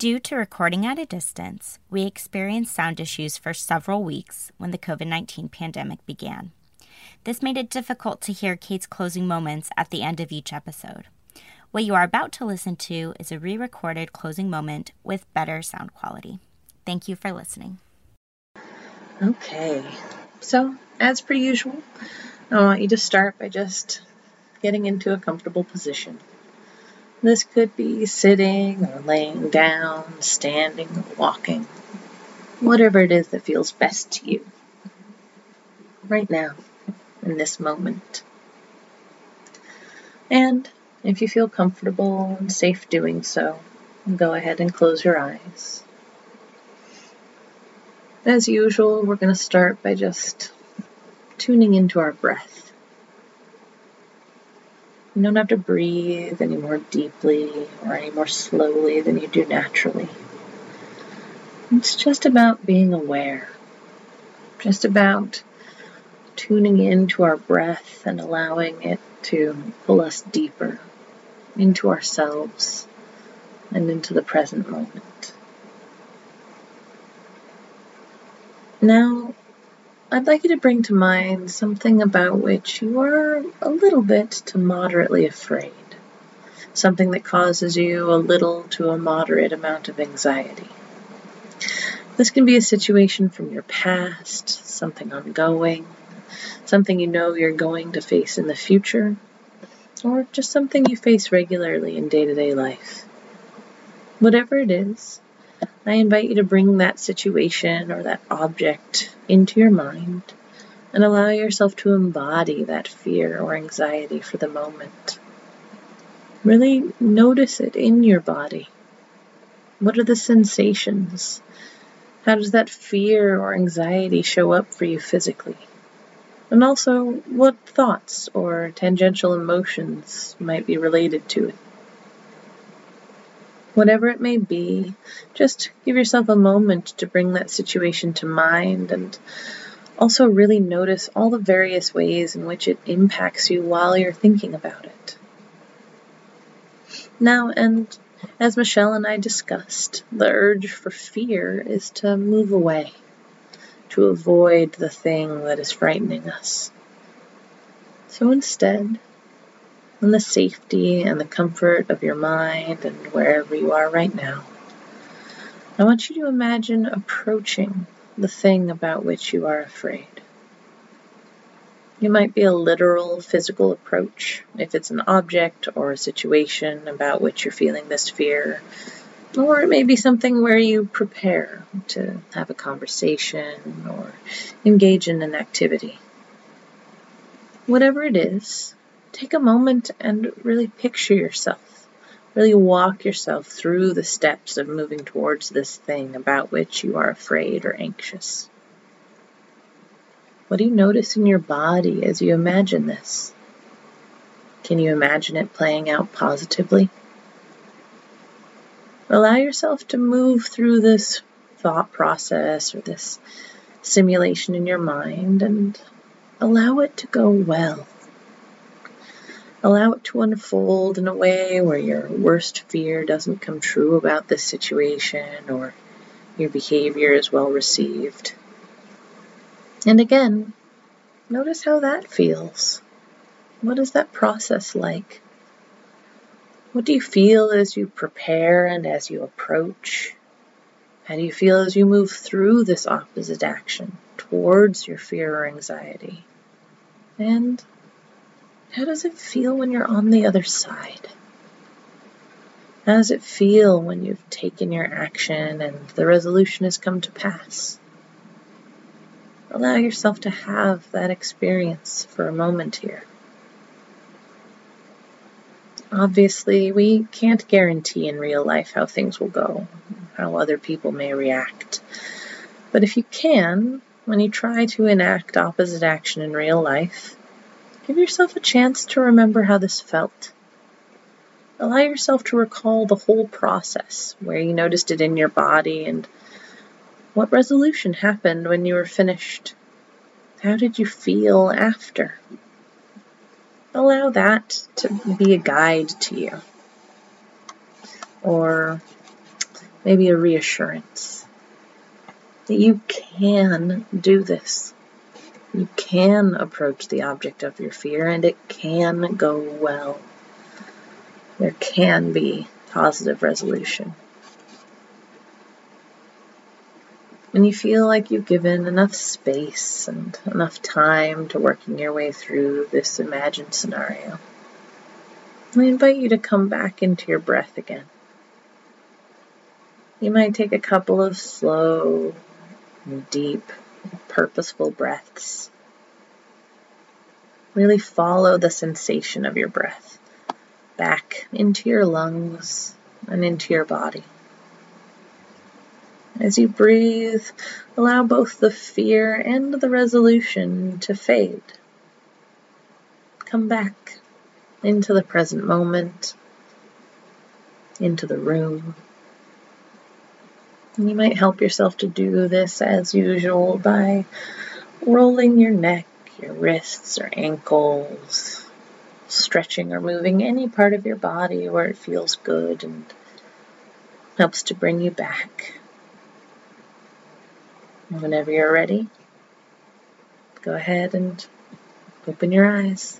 Due to recording at a distance, we experienced sound issues for several weeks when the COVID 19 pandemic began. This made it difficult to hear Kate's closing moments at the end of each episode. What you are about to listen to is a re recorded closing moment with better sound quality. Thank you for listening. Okay, so as per usual, I want you to start by just getting into a comfortable position. This could be sitting or laying down, standing or walking, whatever it is that feels best to you right now, in this moment. And if you feel comfortable and safe doing so, go ahead and close your eyes. As usual, we're going to start by just tuning into our breath. You don't have to breathe any more deeply or any more slowly than you do naturally. It's just about being aware, just about tuning into our breath and allowing it to pull us deeper into ourselves and into the present moment. Now, I'd like you to bring to mind something about which you are a little bit to moderately afraid, something that causes you a little to a moderate amount of anxiety. This can be a situation from your past, something ongoing, something you know you're going to face in the future, or just something you face regularly in day to day life. Whatever it is, I invite you to bring that situation or that object into your mind and allow yourself to embody that fear or anxiety for the moment. Really notice it in your body. What are the sensations? How does that fear or anxiety show up for you physically? And also, what thoughts or tangential emotions might be related to it? Whatever it may be, just give yourself a moment to bring that situation to mind and also really notice all the various ways in which it impacts you while you're thinking about it. Now, and as Michelle and I discussed, the urge for fear is to move away, to avoid the thing that is frightening us. So instead, in the safety and the comfort of your mind and wherever you are right now. I want you to imagine approaching the thing about which you are afraid. It might be a literal physical approach if it's an object or a situation about which you're feeling this fear, or it may be something where you prepare to have a conversation or engage in an activity. Whatever it is, take a moment and really picture yourself. Really walk yourself through the steps of moving towards this thing about which you are afraid or anxious. What do you notice in your body as you imagine this? Can you imagine it playing out positively? Allow yourself to move through this thought process or this simulation in your mind and allow it to go well. Allow it to unfold in a way where your worst fear doesn't come true about this situation or your behavior is well received. And again, notice how that feels. What is that process like? What do you feel as you prepare and as you approach? How do you feel as you move through this opposite action towards your fear or anxiety? And how does it feel when you're on the other side? How does it feel when you've taken your action and the resolution has come to pass? Allow yourself to have that experience for a moment here. Obviously, we can't guarantee in real life how things will go, how other people may react. But if you can, when you try to enact opposite action in real life, Give yourself a chance to remember how this felt. Allow yourself to recall the whole process, where you noticed it in your body and what resolution happened when you were finished. How did you feel after? Allow that to be a guide to you. Or maybe a reassurance that you can do this. You can approach the object of your fear and it can go well. There can be positive resolution. When you feel like you've given enough space and enough time to working your way through this imagined scenario, I invite you to come back into your breath again. You might take a couple of slow, deep, purposeful breaths. Really follow the sensation of your breath back into your lungs and into your body. As you breathe, allow both the fear and the resolution to fade. Come back into the present moment, into the room. You might help yourself to do this as usual by rolling your neck, your wrists or ankles, stretching or moving any part of your body where it feels good and helps to bring you back. Whenever you're ready, go ahead and open your eyes.